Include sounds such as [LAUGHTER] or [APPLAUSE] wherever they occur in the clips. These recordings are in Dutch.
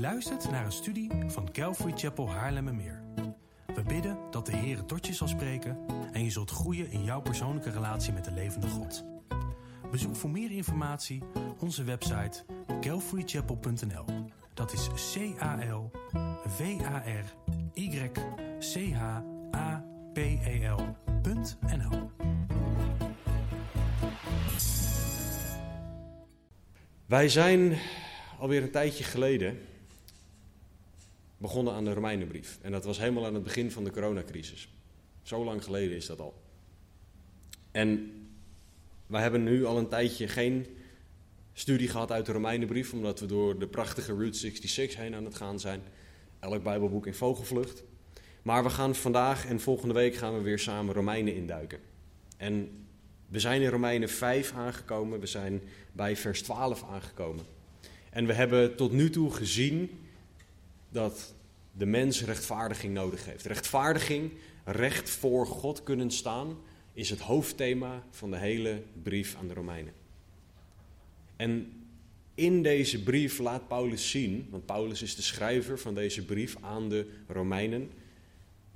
Luistert naar een studie van Calvary Chapel Haarlemmermeer. We bidden dat de Heer tot je zal spreken en je zult groeien in jouw persoonlijke relatie met de levende God. Bezoek voor meer informatie onze website calvarychapel.nl. Dat is c a l v a r y c h a p e l.nl. Wij zijn alweer een tijdje geleden begonnen aan de Romeinenbrief. En dat was helemaal aan het begin van de coronacrisis. Zo lang geleden is dat al. En wij hebben nu al een tijdje geen studie gehad uit de Romeinenbrief, omdat we door de prachtige Route 66 heen aan het gaan zijn. Elk Bijbelboek in vogelvlucht. Maar we gaan vandaag en volgende week gaan we weer samen Romeinen induiken. En we zijn in Romeinen 5 aangekomen, we zijn bij vers 12 aangekomen. En we hebben tot nu toe gezien dat de mens rechtvaardiging nodig heeft. Rechtvaardiging, recht voor God kunnen staan, is het hoofdthema van de hele brief aan de Romeinen. En in deze brief laat Paulus zien, want Paulus is de schrijver van deze brief aan de Romeinen.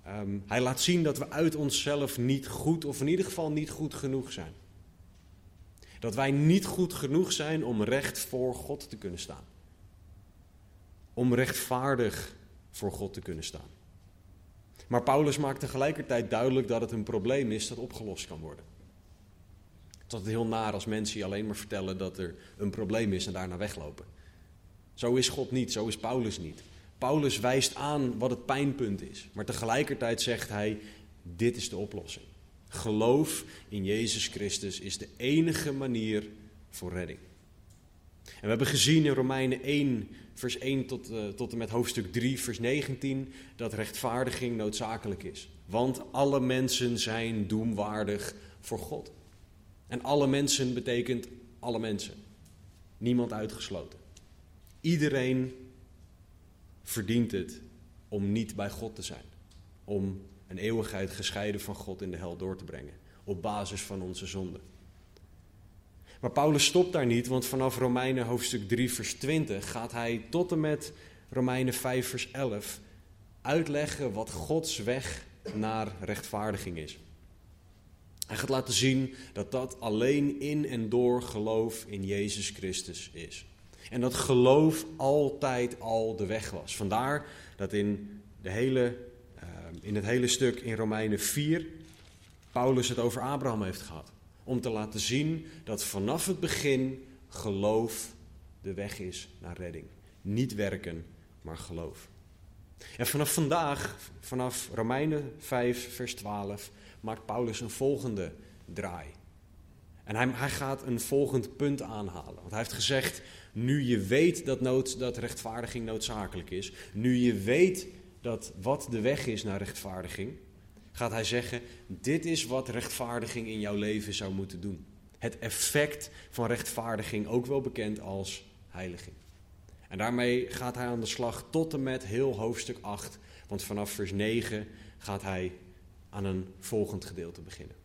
Ehm, hij laat zien dat we uit onszelf niet goed, of in ieder geval niet goed genoeg zijn. Dat wij niet goed genoeg zijn om recht voor God te kunnen staan. Om rechtvaardig voor God te kunnen staan. Maar Paulus maakt tegelijkertijd duidelijk dat het een probleem is dat opgelost kan worden. Het is heel naar als mensen je alleen maar vertellen dat er een probleem is en daarna weglopen. Zo is God niet, zo is Paulus niet. Paulus wijst aan wat het pijnpunt is, maar tegelijkertijd zegt hij: dit is de oplossing. Geloof in Jezus Christus is de enige manier voor redding. En we hebben gezien in Romeinen 1, vers 1 tot, uh, tot en met hoofdstuk 3, vers 19, dat rechtvaardiging noodzakelijk is. Want alle mensen zijn doemwaardig voor God. En alle mensen betekent alle mensen. Niemand uitgesloten. Iedereen verdient het om niet bij God te zijn. Om een eeuwigheid gescheiden van God in de hel door te brengen. Op basis van onze zonde. Maar Paulus stopt daar niet, want vanaf Romeinen hoofdstuk 3, vers 20 gaat hij tot en met Romeinen 5, vers 11 uitleggen wat Gods weg naar rechtvaardiging is. Hij gaat laten zien dat dat alleen in en door geloof in Jezus Christus is. En dat geloof altijd al de weg was. Vandaar dat in, de hele, uh, in het hele stuk in Romeinen 4 Paulus het over Abraham heeft gehad. Om te laten zien dat vanaf het begin geloof de weg is naar redding. Niet werken, maar geloof. En vanaf vandaag, vanaf Romeinen 5, vers 12, maakt Paulus een volgende draai. En hij, hij, gaat een volgend punt aanhalen. Want hij heeft gezegd: nu je weet dat, nood, dat rechtvaardiging noodzakelijk is, nu je weet dat wat de weg is naar rechtvaardiging, gaat hij zeggen: dit is wat rechtvaardiging in jouw leven zou moeten doen. Het effect van rechtvaardiging, ook wel bekend als heiliging. En daarmee gaat hij aan de slag tot en met heel hoofdstuk 8, want vanaf vers 9 gaat hij aan een volgend gedeelte beginnen.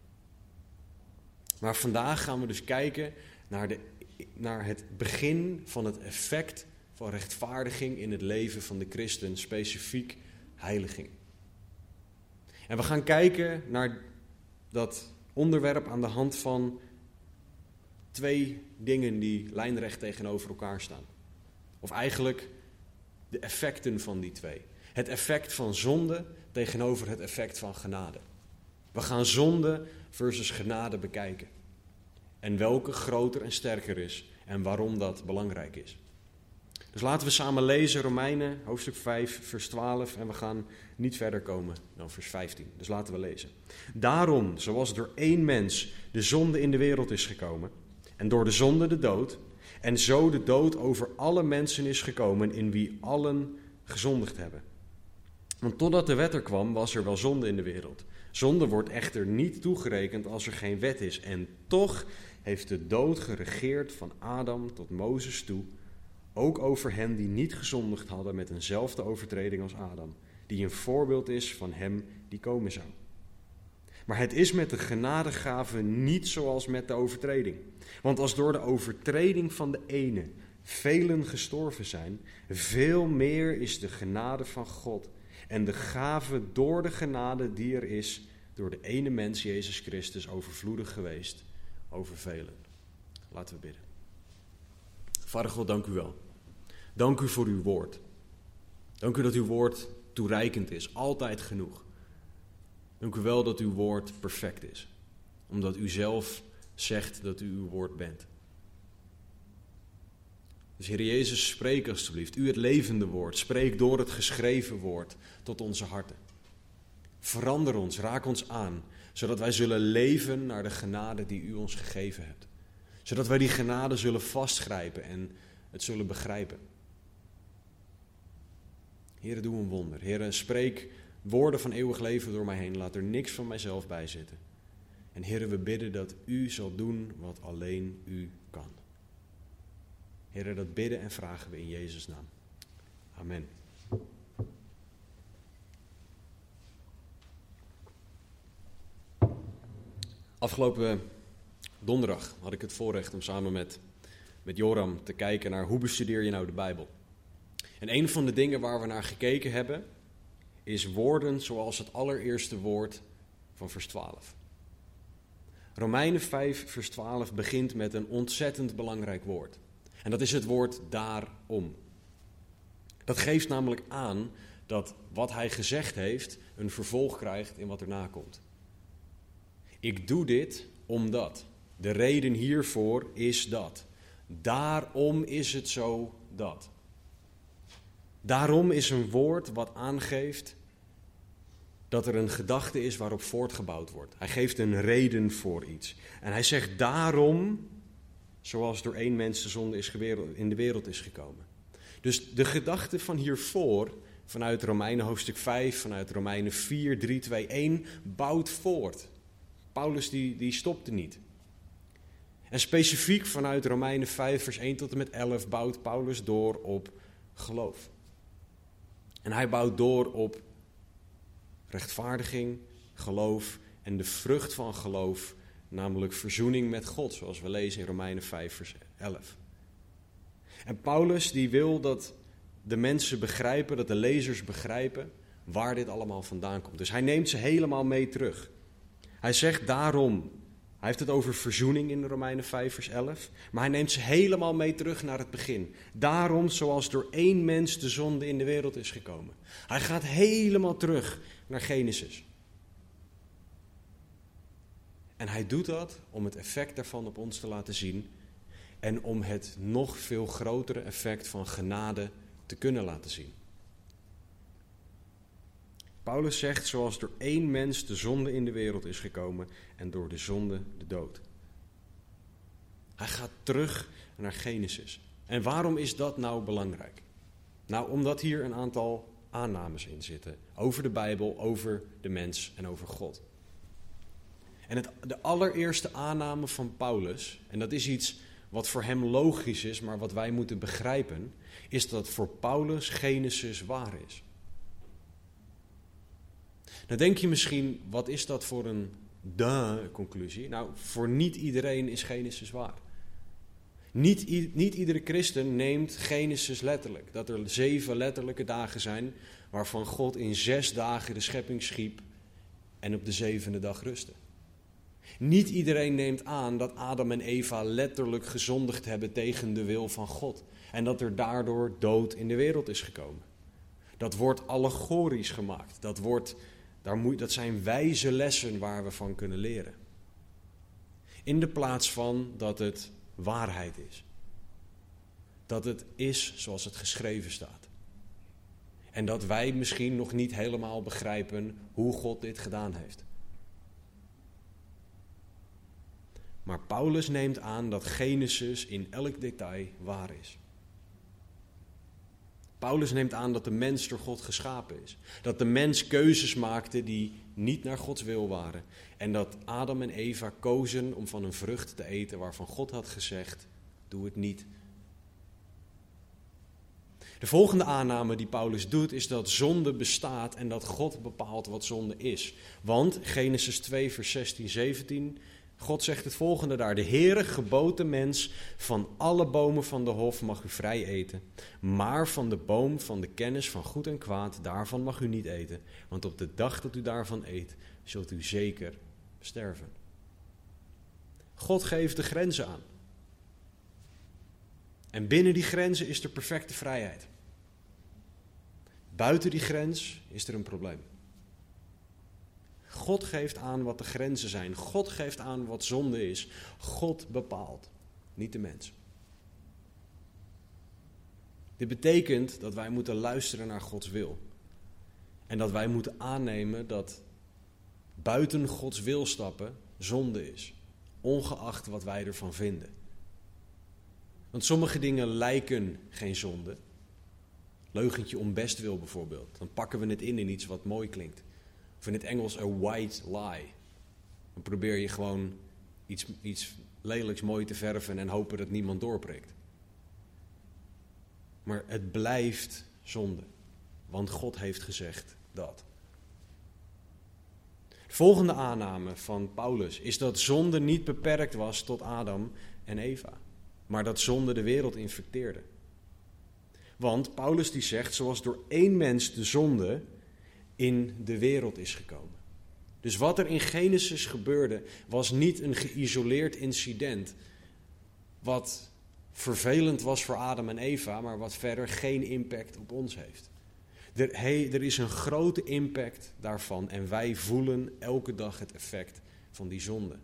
Maar vandaag gaan we dus kijken naar, de, naar het begin van het effect van rechtvaardiging in het leven van de christen, specifiek heiliging. En we gaan kijken naar dat onderwerp aan de hand van twee dingen die lijnrecht tegenover elkaar staan. Of eigenlijk de effecten van die twee. Het effect van zonde tegenover het effect van genade. We gaan zonde versus genade bekijken. En welke groter en sterker is en waarom dat belangrijk is. Dus laten we samen lezen Romeinen hoofdstuk 5 vers 12 en we gaan niet verder komen dan vers 15. Dus laten we lezen. Daarom, zoals door één mens de zonde in de wereld is gekomen en door de zonde de dood, en zo de dood over alle mensen is gekomen in wie allen gezondigd hebben. Want totdat de wet er kwam, was er wel zonde in de wereld. Zonde wordt echter niet toegerekend als er geen wet is. En toch heeft de dood geregeerd van Adam tot Mozes toe, ook over hen die niet gezondigd hadden met eenzelfde overtreding als Adam, die een voorbeeld is van hem die komen zou. Maar het is met de genadegave niet zoals met de overtreding. Want als door de overtreding van de ene velen gestorven zijn, veel meer is de genade van God en de gave door de genade die er is door de ene mens, Jezus Christus, overvloedig geweest over velen. Laten we bidden. Vader God, dank u wel. Dank u voor uw woord. Dank u dat uw woord toereikend is, altijd genoeg. Dank u wel dat uw woord perfect is, omdat u zelf zegt dat u uw woord bent. Dus Heer Jezus, spreek alstublieft, u het levende woord, spreek door het geschreven woord tot onze harten. Verander ons, raak ons aan, zodat wij zullen leven naar de genade die u ons gegeven hebt. Zodat wij die genade zullen vastgrijpen en het zullen begrijpen. Heer, doe een wonder. Heer, spreek woorden van eeuwig leven door mij heen. Laat er niks van mijzelf bij zitten. En Heer, we bidden dat u zal doen wat alleen u kan. Heer, dat bidden en vragen we in Jezus' naam. Amen. Afgelopen donderdag had ik het voorrecht om samen met, met Joram te kijken naar hoe bestudeer je nou de Bijbel. En een van de dingen waar we naar gekeken hebben, is woorden zoals het allereerste woord van vers 12. Romeinen 5, vers 12 begint met een ontzettend belangrijk woord. En dat is het woord daarom. Dat geeft namelijk aan dat wat hij gezegd heeft een vervolg krijgt in wat erna komt. Ik doe dit omdat. De reden hiervoor is dat. Daarom is het zo dat. Daarom is een woord wat aangeeft dat er een gedachte is waarop voortgebouwd wordt. Hij geeft een reden voor iets. En hij zegt daarom, zoals door één mens de zonde is in de wereld is gekomen. Dus de gedachte van hiervoor, vanuit Romeinen hoofdstuk 5, vanuit Romeinen 4, 3, 2, 1, bouwt voort. Paulus die, die stopte niet. En specifiek vanuit Romeinen 5, vers 1 tot en met 11 bouwt Paulus door op geloof. En hij bouwt door op rechtvaardiging, geloof en de vrucht van geloof, namelijk verzoening met God, zoals we lezen in Romeinen 5, vers 11. En Paulus die wil dat de mensen begrijpen, dat de lezers begrijpen waar dit allemaal vandaan komt. Dus hij neemt ze helemaal mee terug. Hij zegt daarom, hij heeft het over verzoening in de Romeinen 5, vers 11. Maar hij neemt ze helemaal mee terug naar het begin. Daarom, zoals door één mens de zonde in de wereld is gekomen. Hij gaat helemaal terug naar Genesis. En hij doet dat om het effect daarvan op ons te laten zien. En om het nog veel grotere effect van genade te kunnen laten zien. Paulus zegt, zoals door één mens de zonde in de wereld is gekomen en door de zonde de dood. Hij gaat terug naar Genesis. En waarom is dat nou belangrijk? Nou, omdat hier een aantal aannames in zitten over de Bijbel, over de mens en over God. En het, de allereerste aanname van Paulus, en dat is iets wat voor hem logisch is, maar wat wij moeten begrijpen, is dat voor Paulus Genesis waar is. Dan denk je misschien, wat is dat voor een de-conclusie? Nou, voor niet iedereen is Genesis waar. Niet, niet iedere christen neemt Genesis letterlijk. Dat er zeven letterlijke dagen zijn waarvan God in zes dagen de schepping schiep en op de zevende dag rustte. Niet iedereen neemt aan dat Adam en Eva letterlijk gezondigd hebben tegen de wil van God. En dat er daardoor dood in de wereld is gekomen. Dat wordt allegorisch gemaakt. Dat wordt daar moet, dat zijn wijze lessen waar we van kunnen leren. In de plaats van dat het waarheid is. Dat het is zoals het geschreven staat. En dat wij misschien nog niet helemaal begrijpen hoe God dit gedaan heeft. Maar Paulus neemt aan dat Genesis in elk detail waar is. Paulus neemt aan dat de mens door God geschapen is. Dat de mens keuzes maakte die niet naar Gods wil waren. En dat Adam en Eva kozen om van een vrucht te eten waarvan God had gezegd: doe het niet. De volgende aanname die Paulus doet is dat zonde bestaat en dat God bepaalt wat zonde is. Want Genesis 2, vers 16, 17 God zegt het volgende daar. De Heere geboten mens, van alle bomen van de hof mag u vrij eten. Maar van de boom van de kennis van goed en kwaad, daarvan mag u niet eten. Want op de dag dat u daarvan eet, zult u zeker sterven. God geeft de grenzen aan. En binnen die grenzen is er perfecte vrijheid. Buiten die grens is er een probleem. God geeft aan wat de grenzen zijn. God geeft aan wat zonde is. God bepaalt, niet de mens. Dit betekent dat wij moeten luisteren naar Gods wil. En dat wij moeten aannemen dat buiten Gods wil stappen zonde is. Ongeacht wat wij ervan vinden. Want sommige dingen lijken geen zonde. Leugentje om bestwil bijvoorbeeld. Dan pakken we het in in iets wat mooi klinkt. Of in het Engels een white lie. Dan probeer je gewoon iets, iets lelijks mooi te verven en hopen dat niemand doorprikt. Maar het blijft zonde. Want God heeft gezegd dat. De volgende aanname van Paulus is dat zonde niet beperkt was tot Adam en Eva, maar dat zonde de wereld infecteerde. Want Paulus die zegt, zoals door één mens de zonde in de wereld is gekomen. Dus wat er in Genesis gebeurde, was niet een geïsoleerd incident. Wat vervelend was voor Adam en Eva, maar wat verder geen impact op ons heeft. Er, er is een grote impact daarvan en wij voelen elke dag het effect van die zonde.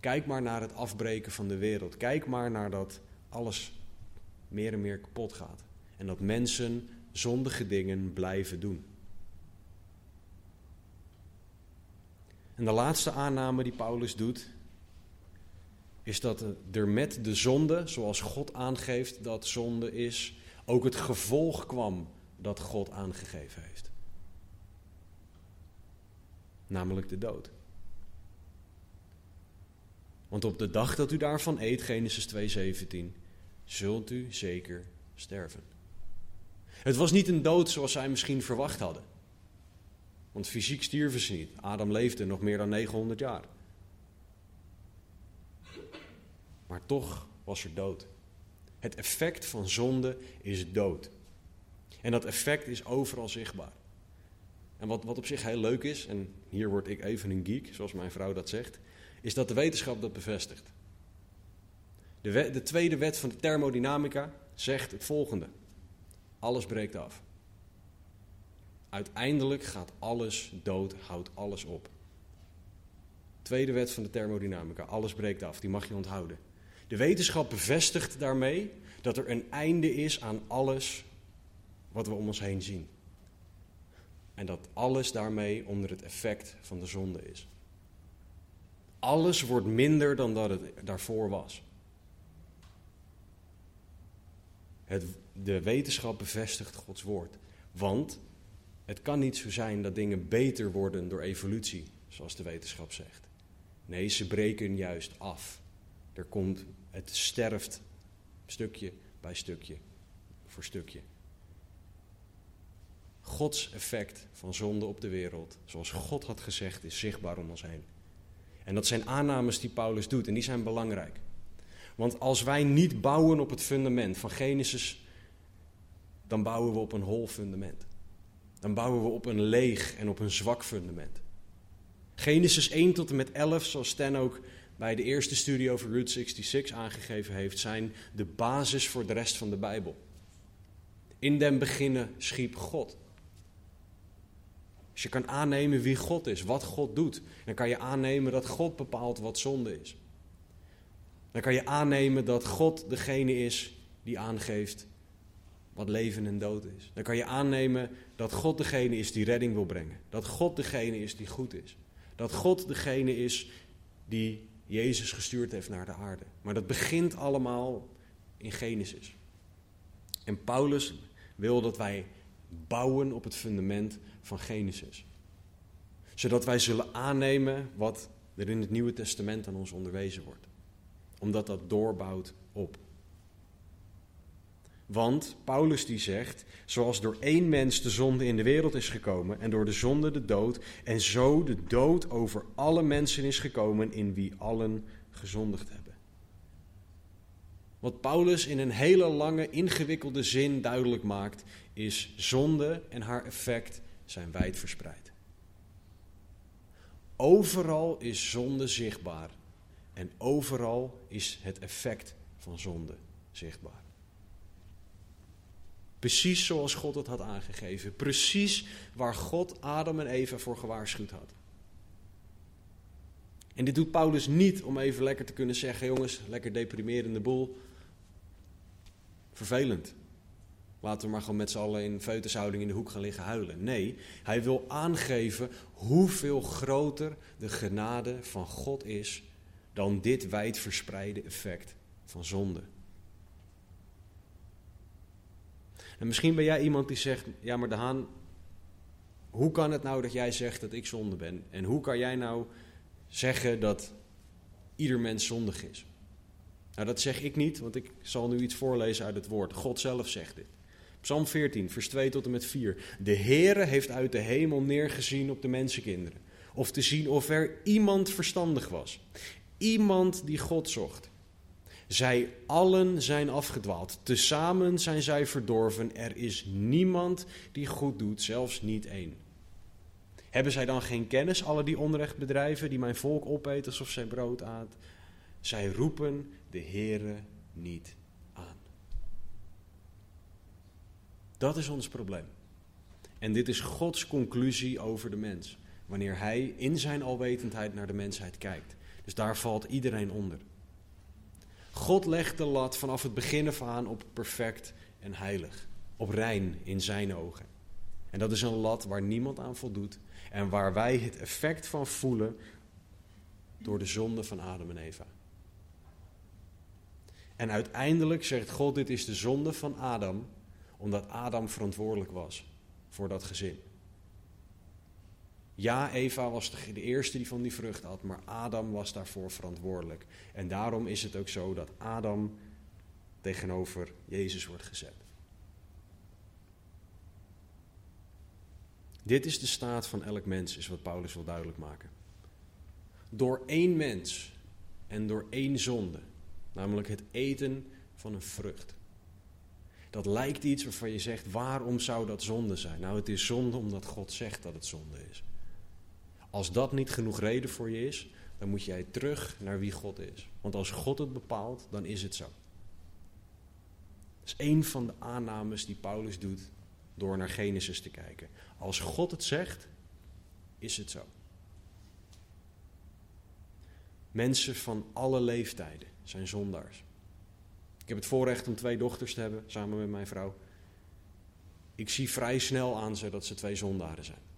Kijk maar naar het afbreken van de wereld. Kijk maar naar dat alles meer en meer kapot gaat. En dat mensen zondige dingen blijven doen. En de laatste aanname die Paulus doet, is dat er met de zonde, zoals God aangeeft dat zonde is, ook het gevolg kwam dat God aangegeven heeft. Namelijk de dood. Want op de dag dat u daarvan eet, Genesis 2:17, zult u zeker sterven. Het was niet een dood zoals zij misschien verwacht hadden. Want fysiek stierven ze niet. Adam leefde nog meer dan 900 jaar. Maar toch was er dood. Het effect van zonde is dood. En dat effect is overal zichtbaar. En wat, wat op zich heel leuk is, en hier word ik even een geek, zoals mijn vrouw dat zegt, is dat de wetenschap dat bevestigt. De, de tweede wet van de thermodynamica zegt het volgende: alles breekt af. Uiteindelijk gaat alles dood, houdt alles op. Tweede wet van de thermodynamica, alles breekt af, die mag je onthouden. De wetenschap bevestigt daarmee dat er een einde is aan alles wat we om ons heen zien. En dat alles daarmee onder het effect van de zonde is. Alles wordt minder dan dat het daarvoor was. Het, de wetenschap bevestigt Gods woord. Want het kan niet zo zijn dat dingen beter worden door evolutie, zoals de wetenschap zegt. Nee, ze breken juist af. Er komt, het sterft stukje bij stukje voor stukje. Gods effect van zonde op de wereld, zoals God had gezegd, is zichtbaar om ons heen. En dat zijn aannames die Paulus doet en die zijn belangrijk. Want als wij niet bouwen op het fundament van Genesis, dan bouwen we op een hol fundament. Dan bouwen we op een leeg en op een zwak fundament. Genesis 1 tot en met 11, zoals Stan ook bij de eerste studie over Route 66 aangegeven heeft, zijn de basis voor de rest van de Bijbel. In den beginnen schiep God. Als je kan aannemen wie God is, wat God doet, dan kan je aannemen dat God bepaalt wat zonde is. Dan kan je aannemen dat God degene is die aangeeft wat leven en dood is. Dan kan je aannemen dat God degene is die redding wil brengen. Dat God degene is die goed is. Dat God degene is die Jezus gestuurd heeft naar de aarde. Maar dat begint allemaal in Genesis. En Paulus wil dat wij bouwen op het fundament van Genesis. Zodat wij zullen aannemen wat er in het Nieuwe Testament aan ons onderwezen wordt. Omdat dat doorbouwt op Want Paulus die zegt, zoals door één mens de zonde in de wereld is gekomen en door de zonde de dood, en zo de dood over alle mensen is gekomen in wie allen gezondigd hebben. Wat Paulus in een hele lange, ingewikkelde zin duidelijk maakt, is zonde en haar effect zijn wijd verspreid. Overal is zonde zichtbaar en overal is het effect van zonde zichtbaar. Precies zoals God het had aangegeven. Precies waar God Adam en Eva voor gewaarschuwd had. En dit doet Paulus niet om even lekker te kunnen zeggen: jongens, lekker deprimerende boel. Vervelend. Laten we maar gewoon met z'n allen in feutushouding in de hoek gaan liggen huilen. Nee, hij wil aangeven hoeveel groter de genade van God is dan dit wijdverspreide effect van zonde. En misschien ben jij iemand die zegt: Ja, maar de Haan, hoe kan het nou dat jij zegt dat ik zonde ben? En hoe kan jij nou zeggen dat ieder mens zondig is? Nou, dat zeg ik niet, want ik zal nu iets voorlezen uit het woord. God zelf zegt dit. Psalm 14, vers 2 tot en met 4. De Heere heeft uit de hemel neergezien op de mensenkinderen. Of te zien of er iemand verstandig was. Iemand die God zocht. Zij allen zijn afgedwaald. Tezamen zijn zij verdorven. Er is niemand die goed doet, zelfs niet één. Hebben zij dan geen kennis, alle die onrecht bedrijven, die mijn volk opeten alsof zij brood aat? Zij roepen de Heere niet aan. Dat is ons probleem. En dit is Gods conclusie over de mens. Wanneer Hij in zijn alwetendheid naar de mensheid kijkt. Dus daar valt iedereen onder. God legt de lat vanaf het begin af aan op perfect en heilig. Op rein in zijn ogen. En dat is een lat waar niemand aan voldoet. En waar wij het effect van voelen door de zonde van Adam en Eva. En uiteindelijk zegt God: Dit is de zonde van Adam, omdat Adam verantwoordelijk was voor dat gezin. Ja, Eva was de eerste die van die vrucht had, maar Adam was daarvoor verantwoordelijk. En daarom is het ook zo dat Adam tegenover Jezus wordt gezet. Dit is de staat van elk mens, is wat Paulus wil duidelijk maken. Door één mens en door één zonde, namelijk het eten van een vrucht. Dat lijkt iets waarvan je zegt, waarom zou dat zonde zijn? Nou, het is zonde omdat God zegt dat het zonde is. Als dat niet genoeg reden voor je is, dan moet jij terug naar wie God is. Want als God het bepaalt, dan is het zo. Dat is een van de aannames die Paulus doet door naar Genesis te kijken. Als God het zegt, is het zo. Mensen van alle leeftijden zijn zondaars. Ik heb het voorrecht om twee dochters te hebben, samen met mijn vrouw. Ik zie vrij snel aan ze dat ze twee zondaren zijn.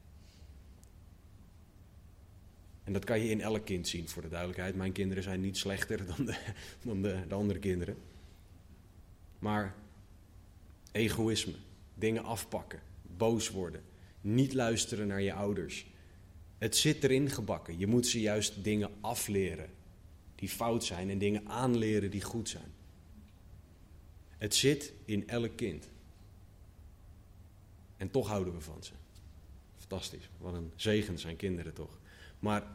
En dat kan je in elk kind zien, voor de duidelijkheid. Mijn kinderen zijn niet slechter [LAUGHS] dan de, dan de, de andere kinderen. Maar egoïsme, dingen afpakken, boos worden, niet luisteren naar je ouders. Het zit erin gebakken. Je moet ze juist dingen afleren die fout zijn en dingen aanleren die goed zijn. Het zit in elk kind. En toch houden we van ze. Fantastisch. Wat een zegen zijn kinderen toch. Maar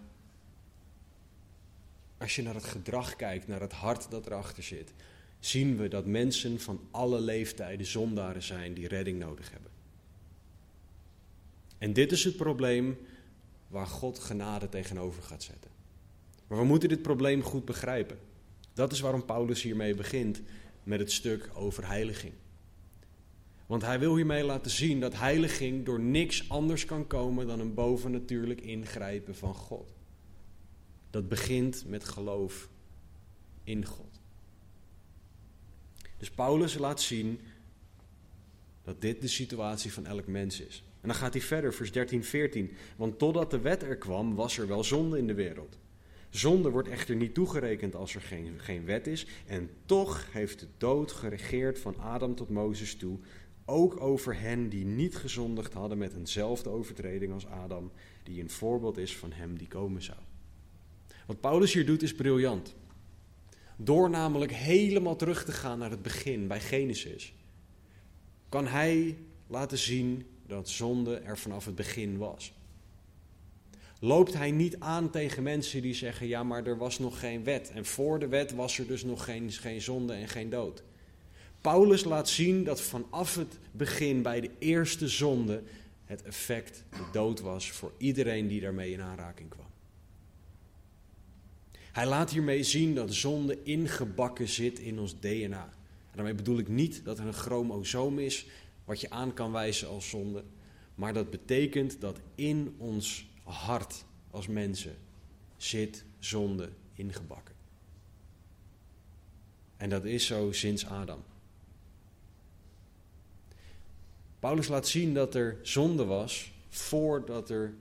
als je naar het gedrag kijkt, naar het hart dat erachter zit, zien we dat mensen van alle leeftijden zondaren zijn die redding nodig hebben. En dit is het probleem waar God genade tegenover gaat zetten. Maar we moeten dit probleem goed begrijpen. Dat is waarom Paulus hiermee begint met het stuk over heiliging. Want hij wil hiermee laten zien dat heiliging door niks anders kan komen dan een bovennatuurlijk ingrijpen van God. Dat begint met geloof in God. Dus Paulus laat zien dat dit de situatie van elk mens is. En dan gaat hij verder, vers 13, 14. Want totdat de wet er kwam, was er wel zonde in de wereld. Zonde wordt echter niet toegerekend als er geen, geen wet is. En toch heeft de dood geregeerd van Adam tot Mozes toe. Ook over hen die niet gezondigd hadden met eenzelfde overtreding als Adam, die een voorbeeld is van hem die komen zou. Wat Paulus hier doet is briljant. Door namelijk helemaal terug te gaan naar het begin, bij Genesis. kan hij laten zien dat zonde er vanaf het begin was. Loopt hij niet aan tegen mensen die zeggen: ja, maar er was nog geen wet. En voor de wet was er dus nog geen, geen zonde en geen dood. Paulus laat zien dat vanaf het begin bij de eerste zonde het effect de dood was voor iedereen die daarmee in aanraking kwam. Hij laat hiermee zien dat zonde ingebakken zit in ons DNA. En daarmee bedoel ik niet dat er een chromosoom is wat je aan kan wijzen als zonde, maar dat betekent dat in ons hart als mensen zit zonde ingebakken. En dat is zo sinds Adam. Paulus laat zien dat er zonde was voordat er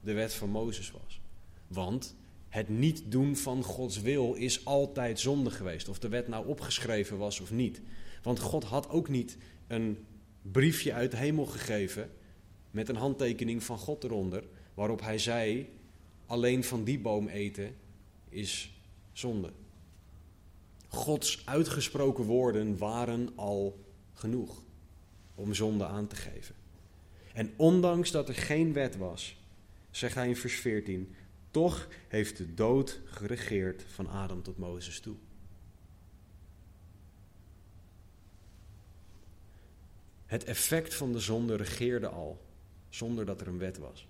de wet van Mozes was. Want het niet doen van Gods wil is altijd zonde geweest. Of de wet nou opgeschreven was of niet. Want God had ook niet een briefje uit de hemel gegeven met een handtekening van God eronder, waarop hij zei: alleen van die boom eten is zonde. Gods uitgesproken woorden waren al genoeg om zonde aan te geven. En ondanks dat er geen wet was, zegt hij in vers 14, toch heeft de dood geregeerd van Adam tot Mozes toe. Het effect van de zonde regeerde al, zonder dat er een wet was.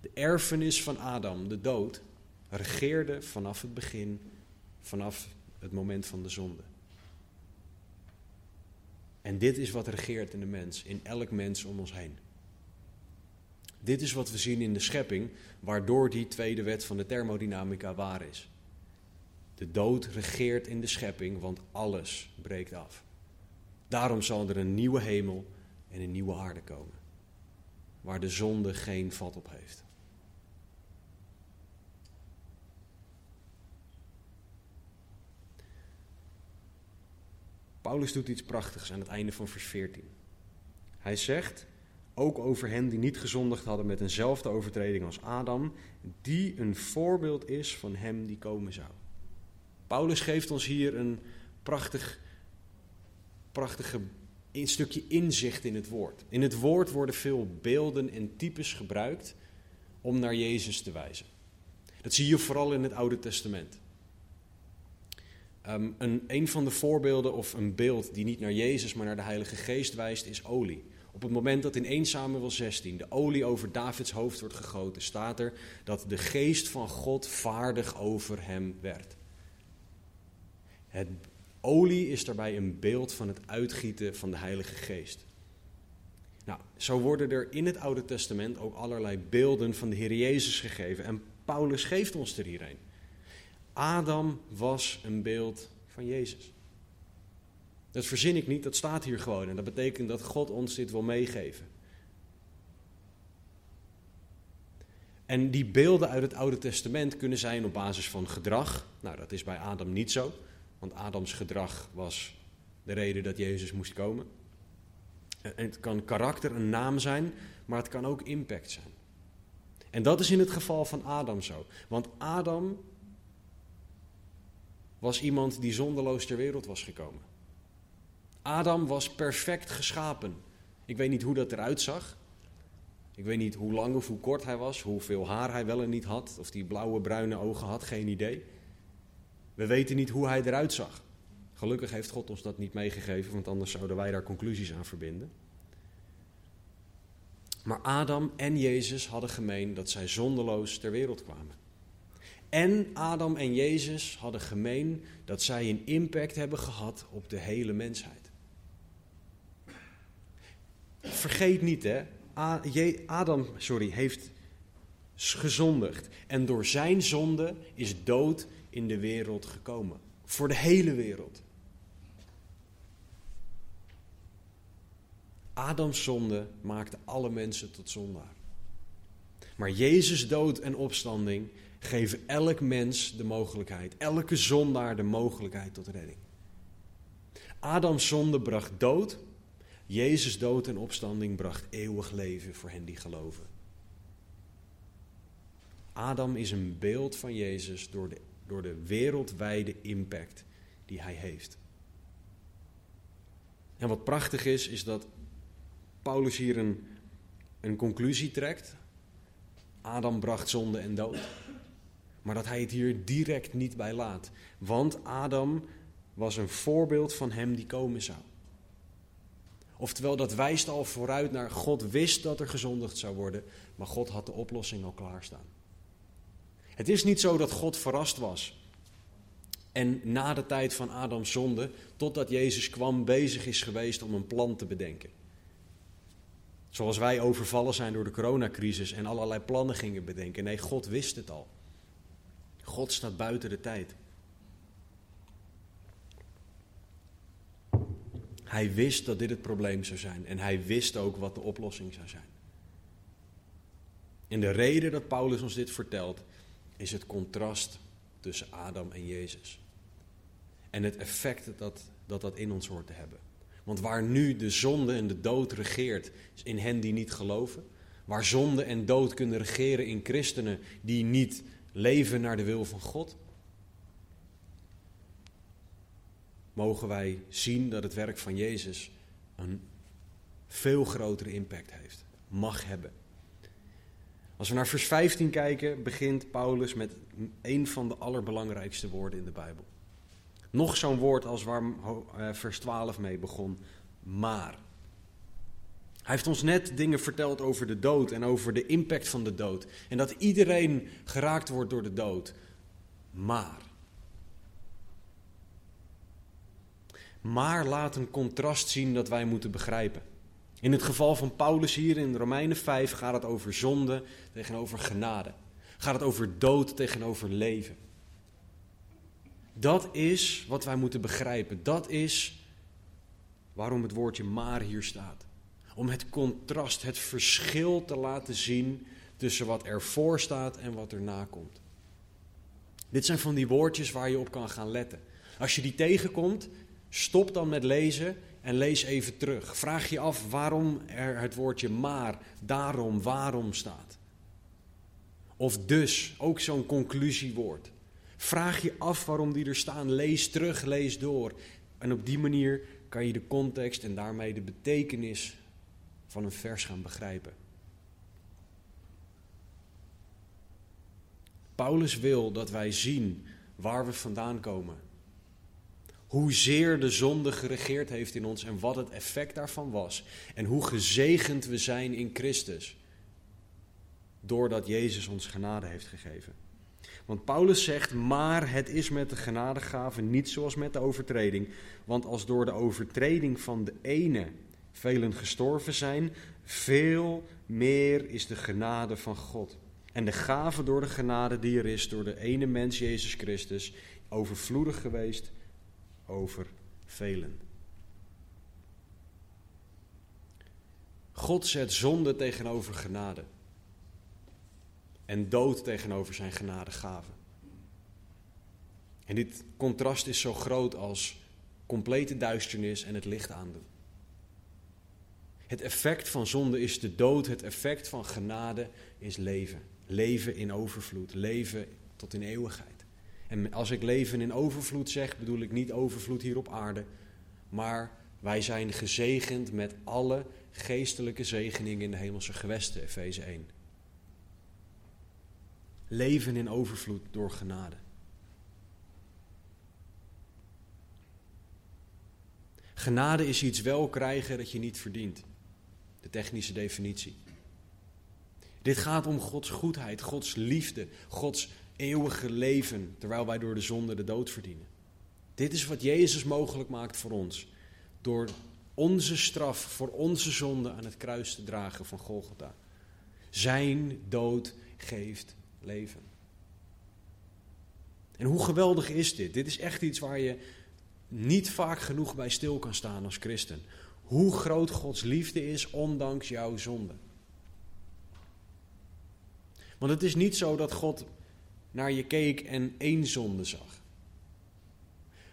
De erfenis van Adam, de dood, regeerde vanaf het begin, vanaf het moment van de zonde. En dit is wat regeert in de mens, in elk mens om ons heen. Dit is wat we zien in de schepping, waardoor die tweede wet van de thermodynamica waar is. De dood regeert in de schepping, want alles breekt af. Daarom zal er een nieuwe hemel en een nieuwe aarde komen, waar de zonde geen vat op heeft. Paulus doet iets prachtigs aan het einde van vers 14. Hij zegt, ook over hen die niet gezondigd hadden met eenzelfde overtreding als Adam, die een voorbeeld is van hem die komen zou. Paulus geeft ons hier een prachtig, prachtige een stukje inzicht in het woord. In het woord worden veel beelden en types gebruikt om naar Jezus te wijzen. Dat zie je vooral in het Oude Testament. Een, een van de voorbeelden of een beeld die niet naar Jezus, maar naar de Heilige Geest wijst, is olie. Op het moment dat in 1 Samuel 16 de olie over Davids hoofd wordt gegoten, staat er dat de geest van God vaardig over hem werd. Het olie is daarbij een beeld van het uitgieten van de Heilige Geest. Nou, zo worden er in het Oude Testament ook allerlei beelden van de Heer Jezus gegeven en Paulus geeft ons er hierheen. Adam was een beeld van Jezus. Dat verzin ik niet, dat staat hier gewoon. En dat betekent dat God ons dit wil meegeven. En die beelden uit het Oude Testament kunnen zijn op basis van gedrag. Nou, dat is bij Adam niet zo, want Adams gedrag was de reden dat Jezus moest komen. En het kan karakter, een naam zijn, maar het kan ook impact zijn. En dat is in het geval van Adam zo. Want Adam was iemand die zonderloos ter wereld was gekomen. Adam was perfect geschapen. Ik weet niet hoe dat eruit zag. Ik weet niet hoe lang of hoe kort hij was, hoeveel haar hij wel en niet had, of die blauwe bruine ogen had, geen idee. We weten niet hoe hij eruit zag. Gelukkig heeft God ons dat niet meegegeven, want anders zouden wij daar conclusies aan verbinden. Maar Adam en Jezus hadden gemeen dat zij zonderloos ter wereld kwamen. En Adam en Jezus hadden gemeen dat zij een impact hebben gehad op de hele mensheid. Vergeet niet, hè? Adam sorry, heeft gezondigd. En door zijn zonde is dood in de wereld gekomen. Voor de hele wereld. Adams zonde maakte alle mensen tot zondaar. Maar Jezus' dood en opstanding geven elk mens de mogelijkheid, elke zondaar de mogelijkheid tot redding. Adams zonde bracht dood, Jezus dood en opstanding bracht eeuwig leven voor hen die geloven. Adam is een beeld van Jezus door de, door de wereldwijde impact die hij heeft. En wat prachtig is, is dat Paulus hier een, een conclusie trekt. Adam bracht zonde en dood. Maar dat hij het hier direct niet bij laat. Want Adam was een voorbeeld van hem die komen zou. Oftewel, dat wijst al vooruit naar God wist dat er gezondigd zou worden, maar God had de oplossing al klaarstaan. Het is niet zo dat God verrast was en na de tijd van Adams zonde, totdat Jezus kwam, bezig is geweest om een plan te bedenken. Zoals wij overvallen zijn door de coronacrisis en allerlei plannen gingen bedenken. Nee, God wist het al. God staat buiten de tijd. Hij wist dat dit het probleem zou zijn en hij wist ook wat de oplossing zou zijn. En de reden dat Paulus ons dit vertelt is het contrast tussen Adam en Jezus. En het effect dat dat, dat in ons hoort te hebben. Want waar nu de zonde en de dood regeert, in hen die niet geloven. Waar zonde en dood kunnen regeren in christenen die niet leven naar de wil van God. Mogen wij zien dat het werk van Jezus een veel grotere impact heeft, mag hebben. Als we naar vers 15 kijken, begint Paulus met een van de allerbelangrijkste woorden in de Bijbel. Nog zo'n woord als waar eh, vers 12 mee begon, maar. Hij heeft ons net dingen verteld over de dood en over de impact van de dood. En dat iedereen geraakt wordt door de dood. Maar. Maar laat een contrast zien dat wij moeten begrijpen. In het geval van Paulus hier in Romeinen 5 gaat het over zonde tegenover genade. Gaat het over dood tegenover leven. Dat is wat wij moeten begrijpen. Dat is waarom het woordje maar hier staat. Om het contrast, het verschil te laten zien tussen wat ervoor staat en wat erna komt. Dit zijn van die woordjes waar je op kan gaan letten. Als je die tegenkomt, stop dan met lezen en lees even terug. Vraag je af waarom er het woordje maar, daarom, waarom staat. Of dus, ook zo'n conclusiewoord. Vraag je af waarom die er staan. Lees terug, lees door. En op die manier kan je de context en daarmee de betekenis van een vers gaan begrijpen. Paulus wil dat wij zien waar we vandaan komen. Hoezeer de zonde geregeerd heeft in ons en wat het effect daarvan was. En hoe gezegend we zijn in Christus. Doordat Jezus ons genade heeft gegeven. Want Paulus zegt, maar het is met de genadegave niet zoals met de overtreding. Want als door de overtreding van de ene velen gestorven zijn, veel meer is de genade van God. En de gave door de genade die er is door de ene mens, Jezus Christus, overvloedig geweest over velen. God zet zonde tegenover genade en dood tegenover zijn genadegaven. En dit contrast is zo groot als complete duisternis en het licht aandoen. Het effect van zonde is de dood, het effect van genade is leven. Leven in overvloed, leven tot in eeuwigheid. En als ik leven in overvloed zeg, bedoel ik niet overvloed hier op aarde, maar wij zijn gezegend met alle geestelijke zegeningen in de hemelse gewesten, Efeze 1. Leven in overvloed door genade. Genade is iets wel krijgen dat je niet verdient. De technische definitie. Dit gaat om Gods goedheid, Gods liefde, Gods eeuwige leven, terwijl wij door de zonde de dood verdienen. Dit is wat Jezus mogelijk maakt voor ons. Door onze straf voor onze zonde aan het kruis te dragen van Golgotha. Zijn dood geeft leven. En hoe geweldig is dit? Dit is echt iets waar je niet vaak genoeg bij stil kan staan als christen. Hoe groot Gods liefde is, ondanks jouw zonde. Want het is niet zo dat God naar je keek en één zonde zag.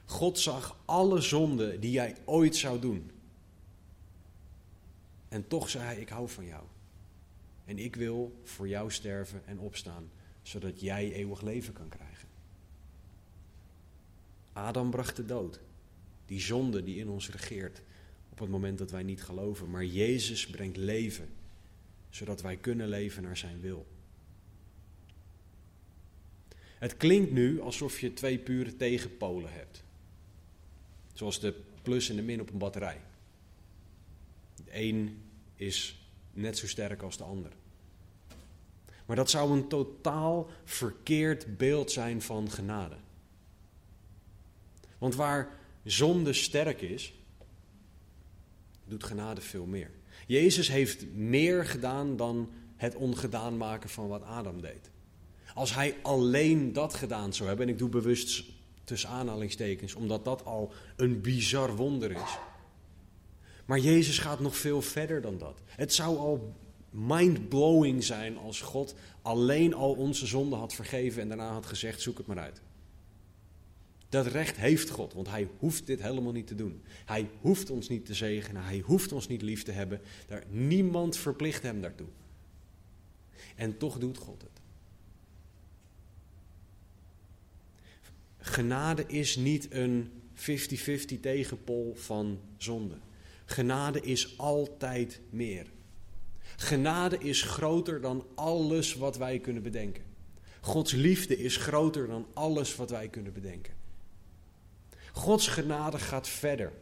God zag alle zonden die jij ooit zou doen. En toch zei hij: Ik hou van jou. En ik wil voor jou sterven en opstaan, zodat jij eeuwig leven kan krijgen. Adam bracht de dood, die zonde die in ons regeert, op het moment dat wij niet geloven. Maar Jezus brengt leven, zodat wij kunnen leven naar zijn wil. Het klinkt nu alsof je twee pure tegenpolen hebt. Zoals de plus en de min op een batterij. De een is net zo sterk als de ander. Maar dat zou een totaal verkeerd beeld zijn van genade. Want waar zonde sterk is, doet genade veel meer. Jezus heeft meer gedaan dan het ongedaan maken van wat Adam deed. Als hij alleen dat gedaan zou hebben, en ik doe bewust tussen aanhalingstekens, omdat dat al een bizar wonder is. Maar Jezus gaat nog veel verder dan dat. Het zou al mind-blowing zijn als God alleen al onze zonden had vergeven en daarna had gezegd: zoek het maar uit. Dat recht heeft God, want Hij hoeft dit helemaal niet te doen. Hij hoeft ons niet te zegenen, Hij hoeft ons niet lief te hebben. Daar, niemand verplicht Hem daartoe. En toch doet God het. Genade is niet een 50-50 tegenpol van zonde. Genade is altijd meer. Genade is groter dan alles wat wij kunnen bedenken. Gods liefde is groter dan alles wat wij kunnen bedenken. Gods genade gaat verder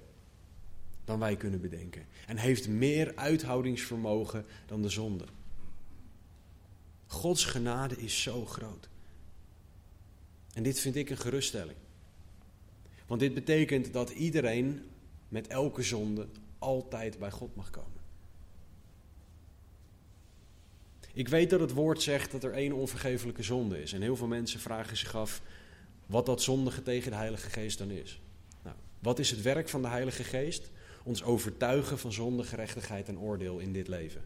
dan wij kunnen bedenken en heeft meer uithoudingsvermogen dan de zonde. Gods genade is zo groot. En dit vind ik een geruststelling. Want dit betekent dat iedereen met elke zonde altijd bij God mag komen. Ik weet dat het woord zegt dat er één onvergevelijke zonde is. En heel veel mensen vragen zich af wat dat zondige tegen de Heilige Geest dan is. Wat is het werk van de Heilige Geest? Ons overtuigen van zonde, gerechtigheid en oordeel in dit leven.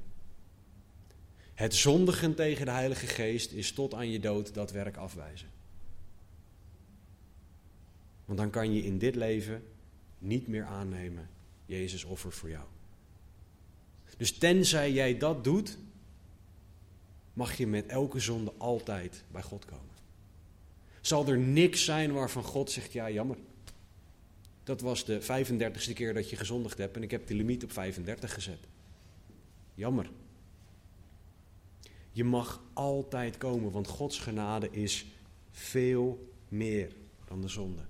Het zondigen tegen de Heilige Geest is tot aan je dood dat werk afwijzen. Want dan kan je in dit leven niet meer aannemen, Jezus offer voor jou. Dus tenzij jij dat doet, mag je met elke zonde altijd bij God komen. Zal er niks zijn waarvan God zegt, ja jammer. Dat was de 35ste keer dat je gezondigd hebt en ik heb de limiet op 35 gezet. Jammer. Je mag altijd komen, want Gods genade is veel meer dan de zonde.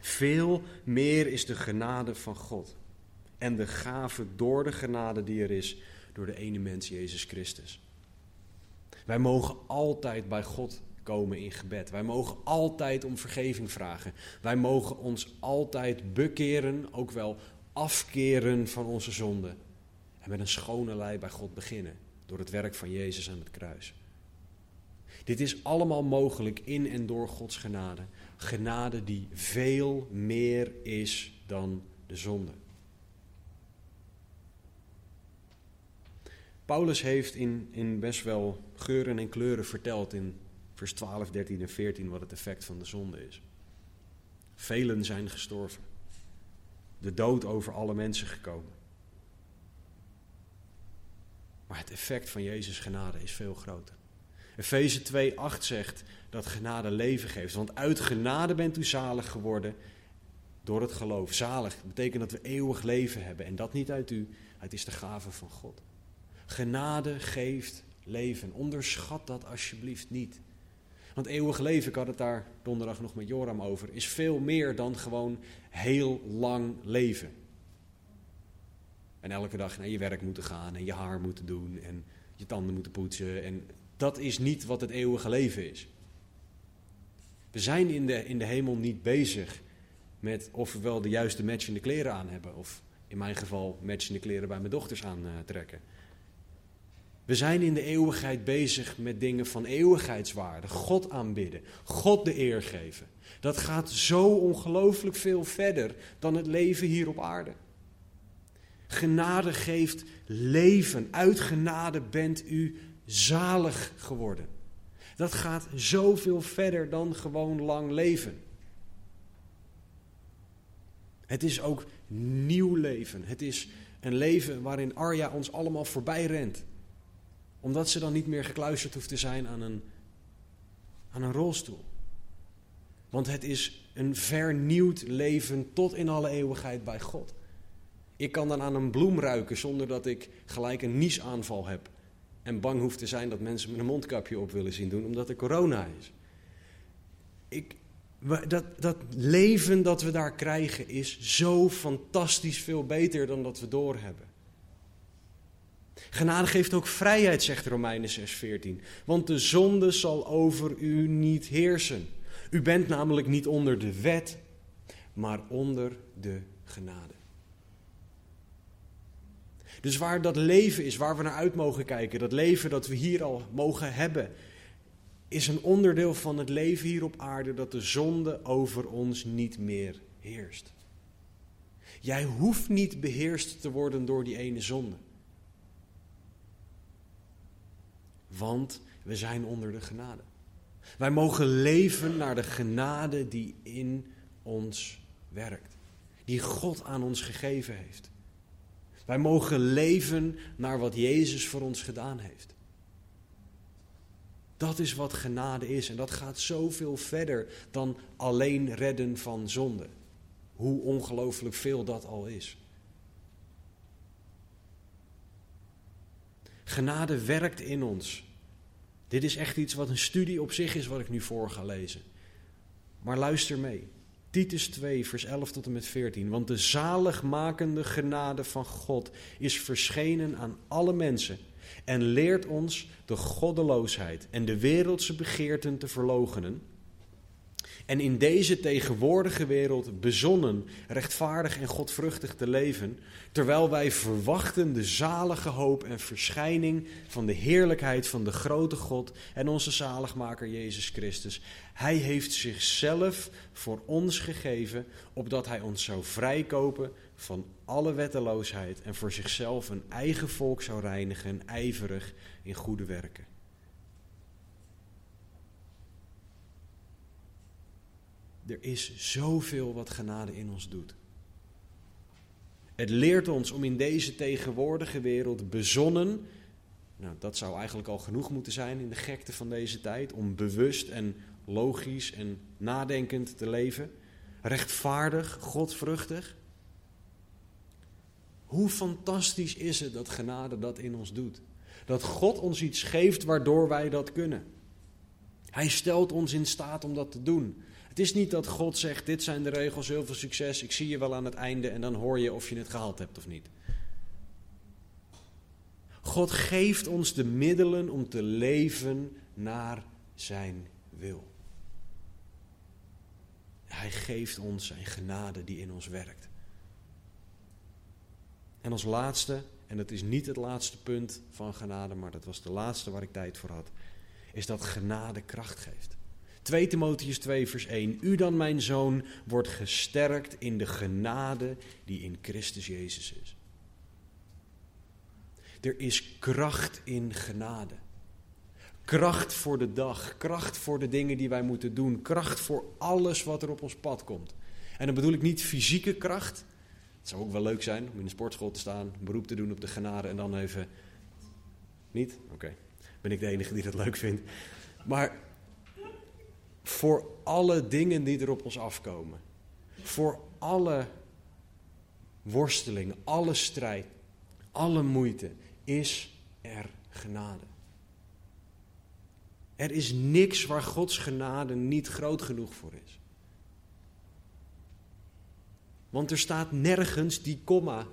Veel meer is de genade van God. En de gave door de genade die er is door de ene mens, Jezus Christus. Wij mogen altijd bij God komen in gebed. Wij mogen altijd om vergeving vragen. Wij mogen ons altijd bekeren, ook wel afkeren van onze zonden. En met een schone lei bij God beginnen. Door het werk van Jezus aan het kruis. Dit is allemaal mogelijk in en door Gods genade. Genade die veel meer is dan de zonde. Paulus heeft in, in best wel geuren en kleuren verteld in vers 12, 13 en 14 wat het effect van de zonde is. Velen zijn gestorven. De dood over alle mensen gekomen. Maar het effect van Jezus' genade is veel groter. Efeze 2, 8 zegt dat genade leven geeft. Want uit genade bent u zalig geworden door het geloof. Zalig betekent dat we eeuwig leven hebben. En dat niet uit u, het is de gave van God. Genade geeft leven. Onderschat dat alsjeblieft niet. Want eeuwig leven, ik had het daar donderdag nog met Joram over, is veel meer dan gewoon heel lang leven. En elke dag naar je werk moeten gaan en je haar moeten doen en je tanden moeten poetsen. En dat is niet wat het eeuwige leven is. We zijn in de, in de hemel niet bezig met of we wel de juiste matchende kleren aan hebben. Of in mijn geval matchende kleren bij mijn dochters aantrekken. Uh, we zijn in de eeuwigheid bezig met dingen van eeuwigheidswaarde. God aanbidden, God de eer geven. Dat gaat zo ongelooflijk veel verder dan het leven hier op aarde. Genade geeft leven. Uit genade bent u zalig geworden. Dat gaat zoveel verder dan gewoon lang leven. Het is ook nieuw leven. Het is een leven waarin Arja ons allemaal voorbij rent omdat ze dan niet meer gekluisterd hoeft te zijn aan een, aan een rolstoel. Want het is een vernieuwd leven tot in alle eeuwigheid bij God. Ik kan dan aan een bloem ruiken zonder dat ik gelijk een niesaanval heb. En bang hoef te zijn dat mensen me een mondkapje op willen zien doen omdat er corona is. Ik, dat, dat leven dat we daar krijgen is zo fantastisch veel beter dan dat we doorhebben. Genade geeft ook vrijheid, zegt Romeinen 6:14. Want de zonde zal over u niet heersen. U bent namelijk niet onder de wet, maar onder de genade. Dus waar dat leven is, waar we naar uit mogen kijken, dat leven dat we hier al mogen hebben, is een onderdeel van het leven hier op aarde dat de zonde over ons niet meer heerst. Jij hoeft niet beheerst te worden door die ene zonde. Want we zijn onder de genade. Wij mogen leven naar de genade die in ons werkt. Die God aan ons gegeven heeft. Wij mogen leven naar wat Jezus voor ons gedaan heeft. Dat is wat genade is. En dat gaat zoveel verder dan alleen redden van zonde. Hoe ongelooflijk veel dat al is. Genade werkt in ons. Dit is echt iets wat een studie op zich is wat ik nu voor ga lezen. Maar luister mee. Titus 2, vers 11 tot en met 14. Want de zaligmakende genade van God is verschenen aan alle mensen en leert ons de goddeloosheid en de wereldse begeerten te verloochenen en in deze tegenwoordige wereld bezonnen, rechtvaardig en godvruchtig te leven, terwijl wij verwachten de zalige hoop en verschijning van de heerlijkheid van de grote God en onze zaligmaker Jezus Christus. Hij heeft zichzelf voor ons gegeven, opdat hij ons zou vrijkopen van alle wetteloosheid en voor zichzelf een eigen volk zou reinigen, ijverig in goede werken. Er is zoveel wat genade in ons doet. Het leert ons om in deze tegenwoordige wereld bezonnen, nou dat zou eigenlijk al genoeg moeten zijn in de gekte van deze tijd, om bewust en logisch en nadenkend te leven, rechtvaardig, godvruchtig. Hoe fantastisch is het dat genade dat in ons doet? Dat God ons iets geeft waardoor wij dat kunnen. Hij stelt ons in staat om dat te doen. Het is niet dat God zegt: Dit zijn de regels, heel veel succes, ik zie je wel aan het einde en dan hoor je of je het gehaald hebt of niet. God geeft ons de middelen om te leven naar Zijn wil. Hij geeft ons Zijn genade die in ons werkt. En als laatste, en dat is niet het laatste punt van genade, maar dat was de laatste waar ik tijd voor had, is dat genade kracht geeft. 2 Timotheus 2, vers 1. U dan, mijn zoon, wordt gesterkt in de genade die in Christus Jezus is. Er is kracht in genade. Kracht voor de dag, kracht voor de dingen die wij moeten doen, kracht voor alles wat er op ons pad komt. En dan bedoel ik niet fysieke kracht. Het zou ook wel leuk zijn om in de sportschool te staan, een beroep te doen op de genade en dan even. Niet? Oké. Ben ik de enige die dat leuk vindt. Maar voor alle dingen die er op ons afkomen. Voor alle worsteling, alle strijd, alle moeite is er genade. Er is niks waar Gods genade niet groot genoeg voor is. Want er staat nergens die komma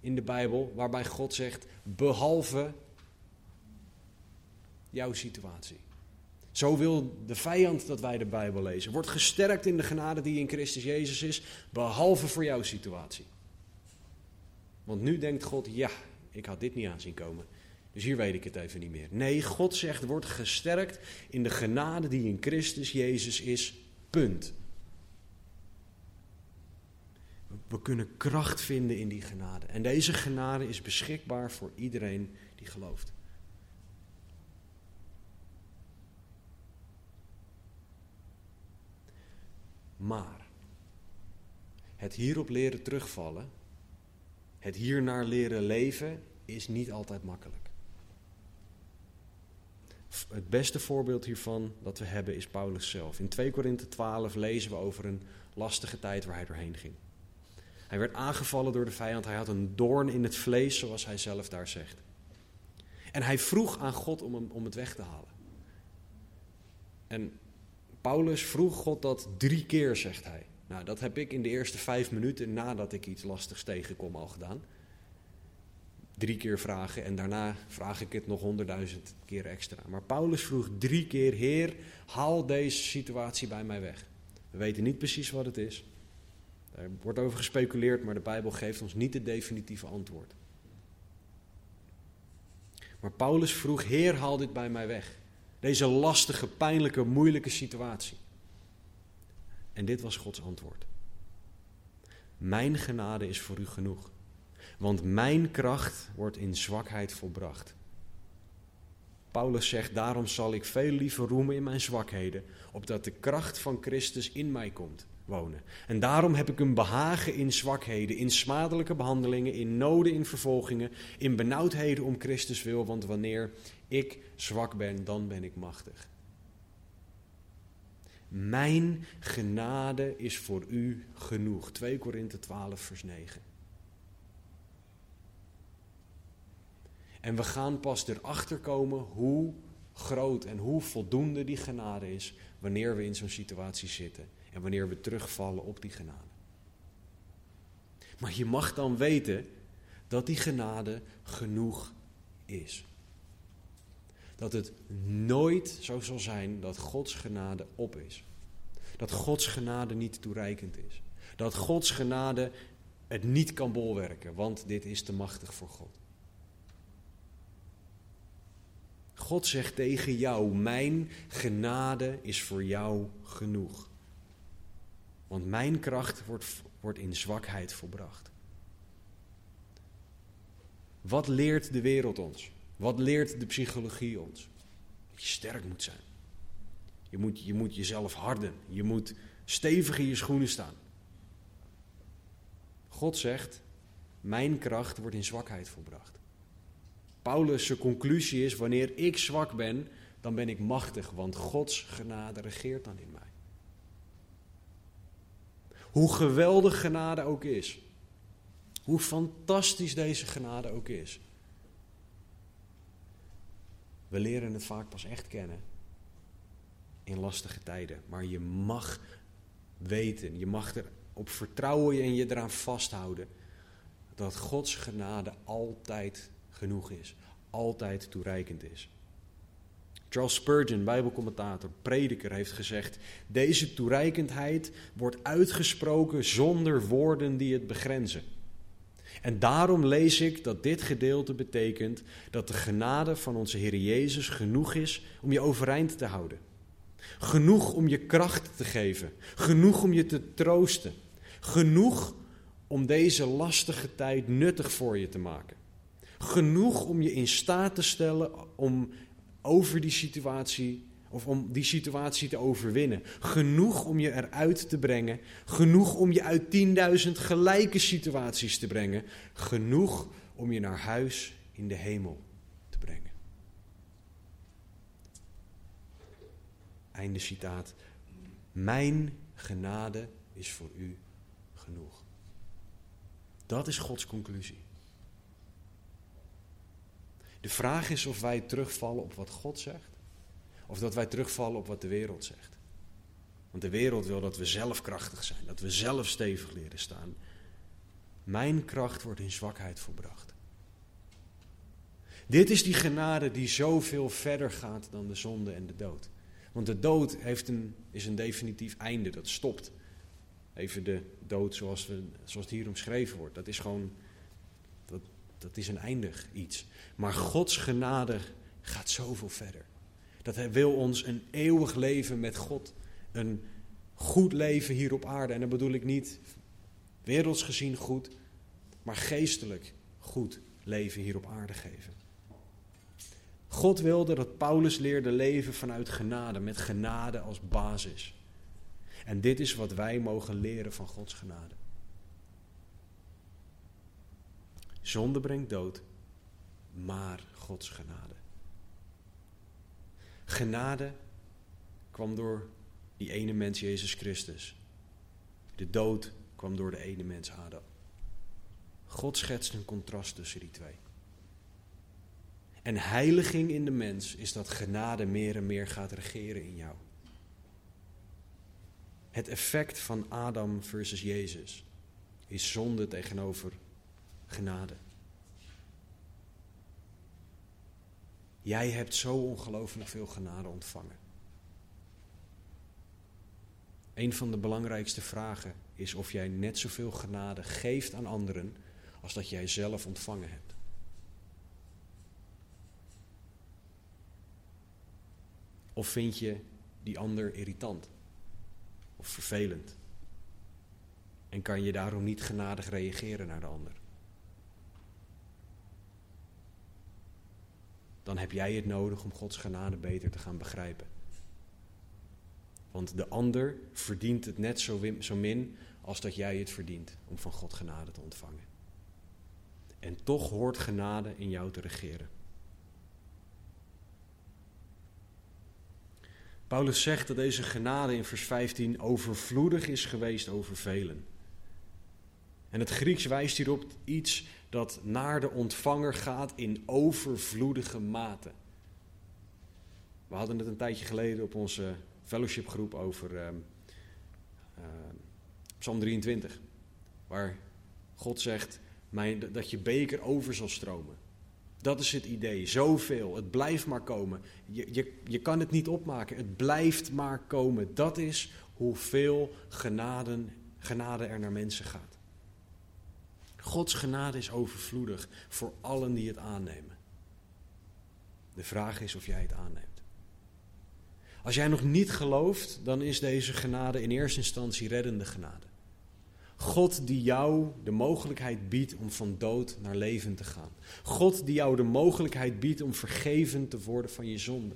in de Bijbel waarbij God zegt behalve jouw situatie. Zo wil de vijand dat wij de Bijbel lezen. Wordt gesterkt in de genade die in Christus Jezus is, behalve voor jouw situatie. Want nu denkt God, ja, ik had dit niet aanzien komen. Dus hier weet ik het even niet meer. Nee, God zegt, wordt gesterkt in de genade die in Christus Jezus is. Punt. We kunnen kracht vinden in die genade. En deze genade is beschikbaar voor iedereen die gelooft. Maar het hierop leren terugvallen, het hiernaar leren leven, is niet altijd makkelijk. Het beste voorbeeld hiervan dat we hebben is Paulus zelf. In 2 Korinthe 12 lezen we over een lastige tijd waar hij doorheen ging. Hij werd aangevallen door de vijand. Hij had een doorn in het vlees, zoals hij zelf daar zegt. En hij vroeg aan God om, hem, om het weg te halen. En Paulus vroeg God dat drie keer, zegt hij. Nou, dat heb ik in de eerste vijf minuten nadat ik iets lastigs tegenkom al gedaan. Drie keer vragen en daarna vraag ik het nog honderdduizend keer extra. Maar Paulus vroeg drie keer: Heer, haal deze situatie bij mij weg. We weten niet precies wat het is. Er wordt over gespeculeerd, maar de Bijbel geeft ons niet het definitieve antwoord. Maar Paulus vroeg: Heer, haal dit bij mij weg. Deze lastige, pijnlijke, moeilijke situatie. En dit was Gods antwoord. Mijn genade is voor u genoeg, want mijn kracht wordt in zwakheid volbracht. Paulus zegt, daarom zal ik veel liever roemen in mijn zwakheden, opdat de kracht van Christus in mij komt wonen. En daarom heb ik een behagen in zwakheden, in smadelijke behandelingen, in noden, in vervolgingen, in benauwdheden om Christus wil, want wanneer ik zwak ben, dan ben ik machtig. Mijn genade is voor u genoeg. 2 Korinthe 12, vers 9. En we gaan pas erachter komen hoe groot en hoe voldoende die genade is wanneer we in zo'n situatie zitten en wanneer we terugvallen op die genade. Maar je mag dan weten dat die genade genoeg is. Dat het nooit zo zal zijn dat Gods genade op is. Dat Gods genade niet toereikend is. Dat Gods genade het niet kan bolwerken, want dit is te machtig voor God. God zegt tegen jou: Mijn genade is voor jou genoeg. Want mijn kracht wordt, wordt in zwakheid volbracht. Wat leert de wereld ons? Wat leert de psychologie ons? Dat je sterk moet zijn. Je moet, je moet jezelf harden. Je moet stevig in je schoenen staan. God zegt: Mijn kracht wordt in zwakheid volbracht. Paulus' conclusie is: Wanneer ik zwak ben, dan ben ik machtig, want Gods genade regeert dan in mij. Hoe geweldig genade ook is. Hoe fantastisch deze genade ook is. We leren het vaak pas echt kennen in lastige tijden. Maar je mag weten, je mag erop vertrouwen en je eraan vasthouden dat Gods genade altijd genoeg is, altijd toereikend is. Charles Spurgeon, Bijbelcommentator, prediker, heeft gezegd: Deze toereikendheid wordt uitgesproken zonder woorden die het begrenzen. En daarom lees ik dat dit gedeelte betekent dat de genade van onze Heer Jezus genoeg is om je overeind te houden. Genoeg om je kracht te geven. Genoeg om je te troosten. Genoeg om deze lastige tijd nuttig voor je te maken. Genoeg om je in staat te stellen om over die situatie, of om die situatie te overwinnen. Genoeg om je eruit te brengen. Genoeg om je uit 10.000 gelijke situaties te brengen. Genoeg om je naar huis in de hemel te brengen. Einde citaat. Mijn genade is voor u genoeg. Dat is Gods conclusie. De vraag is of wij terugvallen op wat God zegt, of dat wij terugvallen op wat de wereld zegt. Want de wereld wil dat we zelf krachtig zijn, dat we zelf stevig leren staan. Mijn kracht wordt in zwakheid volbracht. Dit is die genade die zoveel verder gaat dan de zonde en de dood. Want de dood heeft een, is een definitief einde, dat stopt. Even de dood zoals, we, zoals het hier omschreven wordt. Dat is gewoon, dat, is een eindig iets. Maar Gods genade gaat zoveel verder. Dat Hij wil ons een eeuwig leven met God. Een goed leven hier op aarde. En dan bedoel ik niet werelds gezien goed, maar geestelijk goed leven hier op aarde geven. God wilde dat Paulus leerde leven vanuit genade, met genade als basis. En dit is wat wij mogen leren van Gods genade. Zonde brengt dood, maar Gods genade. Genade kwam door die ene mens, Jezus Christus. De dood kwam door de ene mens, God schetst een contrast tussen die twee. En heiliging in de mens is dat genade meer en meer gaat regeren in jou. Het effect van Adam versus Jezus is zonde tegenover genade. Jij hebt zo ongelooflijk veel genade ontvangen. Een van de belangrijkste vragen is of jij net zoveel genade geeft aan anderen als dat jij zelf ontvangen hebt. Of vind je die ander irritant of vervelend? En kan je daarom niet genadig reageren naar de ander? Dan heb jij het nodig om Gods genade beter te gaan begrijpen. Want de ander verdient het net zo, zo min als dat jij het verdient om van God genade te ontvangen. En toch hoort genade in jou te regeren. Paulus zegt dat deze genade in vers 15 overvloedig is geweest over velen. En het Grieks wijst hierop iets dat naar de ontvanger gaat in overvloedige mate. We hadden het een tijdje geleden op onze fellowshipgroep over uh, uh, Psalm 23, waar God zegt mijn, dat je beker over zal stromen. Dat is het idee. Zoveel. Het blijft maar komen. Je, je, je kan het niet opmaken. Het blijft maar komen. Dat is hoeveel genade, genade er naar mensen gaat. Gods genade is overvloedig voor allen die het aannemen. De vraag is of jij het aanneemt. Als jij nog niet gelooft, dan is deze genade in eerste instantie reddende genade. God die jou de mogelijkheid biedt om van dood naar leven te gaan. God die jou de mogelijkheid biedt om vergeven te worden van je zonde.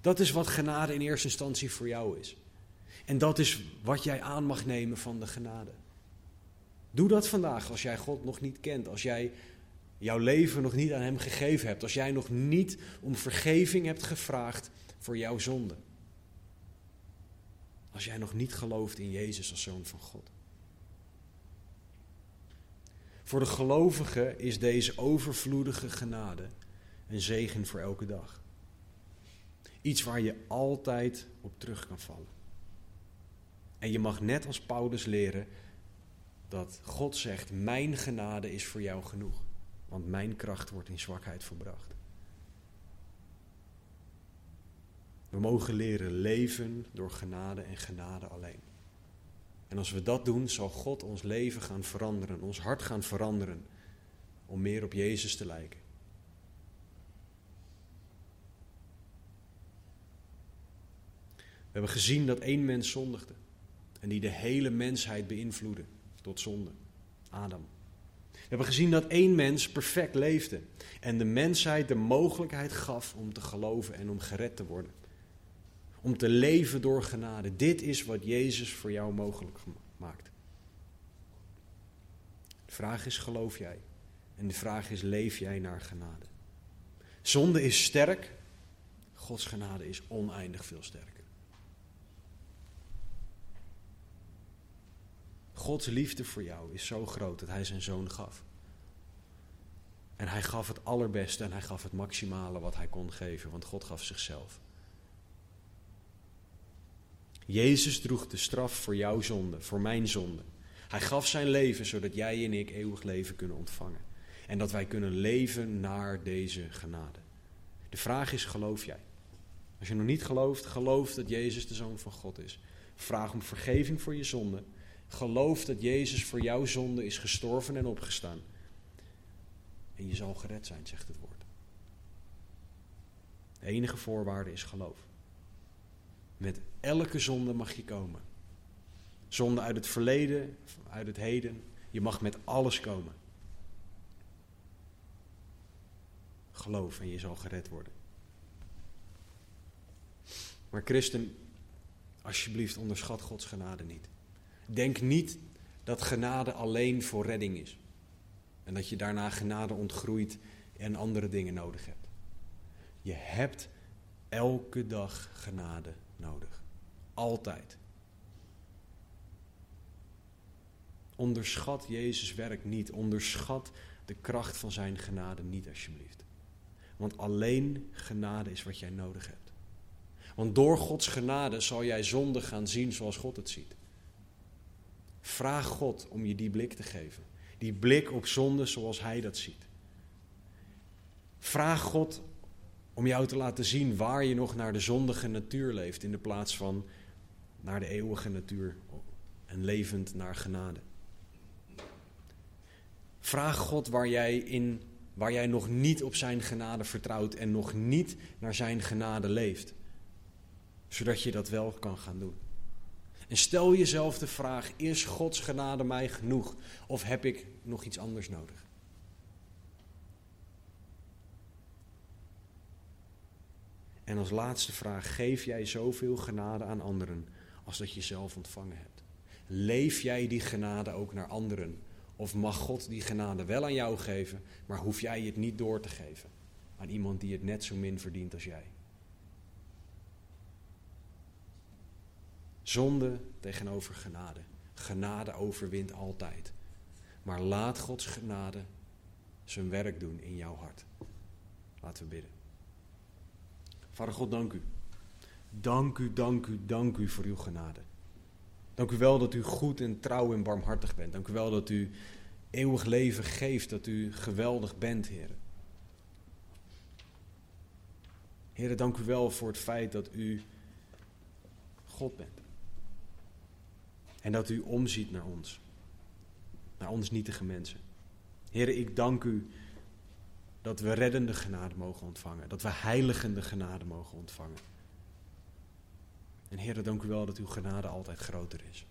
Dat is wat genade in eerste instantie voor jou is. En dat is wat jij aan mag nemen van de genade. Doe dat vandaag als jij God nog niet kent, als jij jouw leven nog niet aan Hem gegeven hebt, als jij nog niet om vergeving hebt gevraagd voor jouw zonde. Als jij nog niet gelooft in Jezus als Zoon van God. Voor de gelovigen is deze overvloedige genade een zegen voor elke dag. Iets waar je altijd op terug kan vallen. En je mag net als Paulus leren dat God zegt: Mijn genade is voor jou genoeg, want mijn kracht wordt in zwakheid verbracht. We mogen leren leven door genade en genade alleen. En als we dat doen, zal God ons leven gaan veranderen, ons hart gaan veranderen, om meer op Jezus te lijken. We hebben gezien dat één mens zondigde en die de hele mensheid beïnvloedde tot zonde, Adam. We hebben gezien dat één mens perfect leefde en de mensheid de mogelijkheid gaf om te geloven en om gered te worden om te leven door genade. Dit is wat Jezus voor jou mogelijk maakt. De vraag is, geloof jij? En de vraag is, leef jij naar genade? Zonde is sterk, Gods genade is oneindig veel sterker. Gods liefde voor jou is zo groot dat Hij zijn zoon gaf. En Hij gaf het allerbeste en Hij gaf het maximale wat Hij kon geven, want God gaf zichzelf. Jezus droeg de straf voor jouw zonde, voor mijn zonde. Hij gaf zijn leven zodat jij en ik eeuwig leven kunnen ontvangen. En dat wij kunnen leven naar deze genade. De vraag is, geloof jij? Als je nog niet gelooft, geloof dat Jezus de Zoon van God is. Vraag om vergeving voor je zonde. Geloof dat Jezus voor jouw zonde is gestorven en opgestaan. En je zal gered zijn, zegt het woord. De enige voorwaarde is geloof. Met elke zonde mag je komen. Zonde uit het verleden, uit het heden. Je mag met alles komen. Geloof en je zal gered worden. Maar christen, alsjeblieft onderschat Gods genade niet. Denk niet dat genade alleen voor redding is. En dat je daarna genade ontgroeit en andere dingen nodig hebt. Je hebt elke dag genade nodig. Altijd. Onderschat Jezus werk niet. Onderschat de kracht van zijn genade niet, alsjeblieft. Want alleen genade is wat jij nodig hebt. Want door Gods genade zal jij zonde gaan zien zoals God het ziet. Vraag God om je die blik te geven. Die blik op zonde zoals Hij dat ziet. Vraag God om jou te laten zien waar je nog naar de zondige natuur leeft in de plaats van naar de eeuwige natuur en levend naar genade. Vraag God waar jij, in, waar jij nog niet op Zijn genade vertrouwt en nog niet naar Zijn genade leeft, zodat je dat wel kan gaan doen. En stel jezelf de vraag: is Gods genade mij genoeg of heb ik nog iets anders nodig? En als laatste vraag: geef jij zoveel genade aan anderen als dat je zelf ontvangen hebt? Leef jij die genade ook naar anderen? Of mag God die genade wel aan jou geven, maar hoef jij het niet door te geven aan iemand die het net zo min verdient als jij? Zonde tegenover genade. Genade overwint altijd. Maar laat Gods genade zijn werk doen in jouw hart. Laten we bidden. Vader God, dank u. Dank u, dank u, dank u voor uw genade. Dank u wel dat u goed en trouw en barmhartig bent. Dank u wel dat u eeuwig leven geeft, dat u geweldig bent, Heer. Heer, dank u wel voor het feit dat u God bent. En dat u omziet naar ons. Naar ons nietige mensen. Heer, ik dank u dat we reddende genade mogen ontvangen. Dat we heiligende genade mogen ontvangen. En Heer, dank u wel dat uw genade altijd groter is.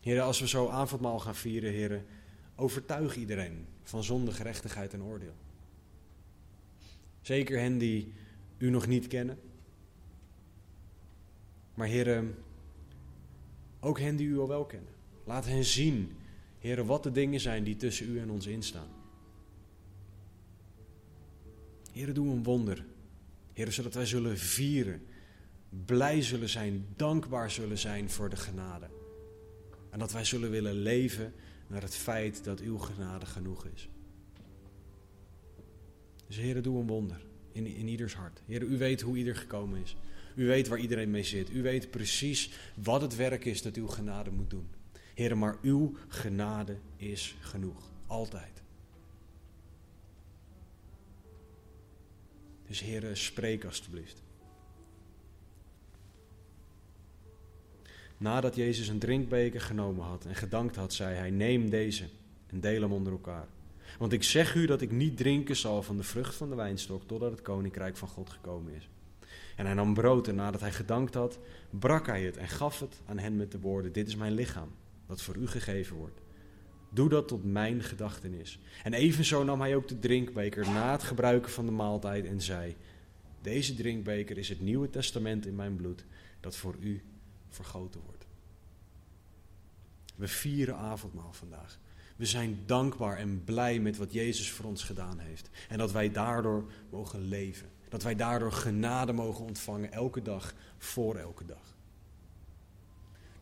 Heer, als we zo avondmaal gaan vieren, Heer, overtuig iedereen van zonde, gerechtigheid en oordeel. Zeker hen die u nog niet kennen. Maar heren, ook hen die u al wel kennen. Laat hen zien, heren, wat de dingen zijn die tussen u en ons instaan. Heren, doe een wonder. Heren, zodat wij zullen vieren, blij zullen zijn, dankbaar zullen zijn voor de genade. En dat wij zullen willen leven naar het feit dat uw genade genoeg is. Dus Heren, doe een wonder in, in ieders hart. Heren, u weet hoe ieder gekomen is. U weet waar iedereen mee zit. U weet precies wat het werk is dat uw genade moet doen. Heren, maar uw genade is genoeg. Altijd. Dus heren, spreek alstublieft. Nadat Jezus een drinkbeker genomen had en gedankt had, zei hij: Neem deze en deel hem onder elkaar. Want ik zeg u dat ik niet drinken zal van de vrucht van de wijnstok totdat het koninkrijk van God gekomen is. En hij nam brood en nadat hij gedankt had, brak hij het en gaf het aan hen met de woorden: Dit is mijn lichaam, dat voor u gegeven wordt. Doe dat tot mijn gedachtenis. En evenzo nam hij ook de drinkbeker na het gebruiken van de maaltijd en zei: Deze drinkbeker is het nieuwe testament in mijn bloed, dat voor u vergoten wordt. We vieren avondmaal vandaag. We zijn dankbaar en blij met wat Jezus voor ons gedaan heeft. En dat wij daardoor mogen leven. Dat wij daardoor genade mogen ontvangen elke dag voor elke dag.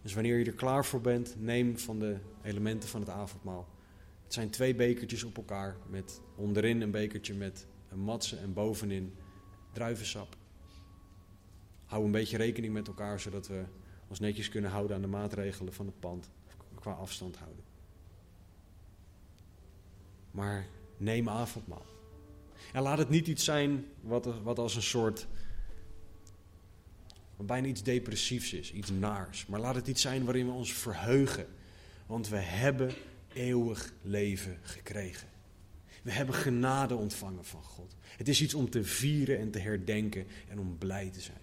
Dus wanneer je er klaar voor bent, neem van de elementen van het avondmaal. Het zijn twee bekertjes op elkaar met onderin een bekertje met een matse en bovenin druivensap. Hou een beetje rekening met elkaar zodat we ons netjes kunnen houden aan de maatregelen van het pand qua afstand houden. Maar neem avondmaal. En laat het niet iets zijn wat, wat als een soort. Wat bijna iets depressiefs is, iets naars. Maar laat het iets zijn waarin we ons verheugen. Want we hebben eeuwig leven gekregen. We hebben genade ontvangen van God. Het is iets om te vieren en te herdenken en om blij te zijn.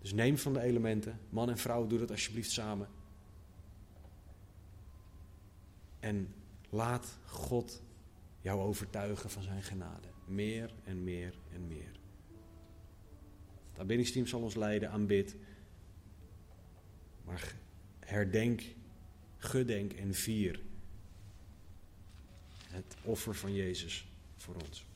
Dus neem van de elementen. Man en vrouw, doe dat alsjeblieft samen. En laat God jou overtuigen van zijn genade. Meer en meer en meer. Het aanbiddingsteam zal ons leiden, aanbid. Maar herdenk, gedenk en vier het offer van Jezus voor ons.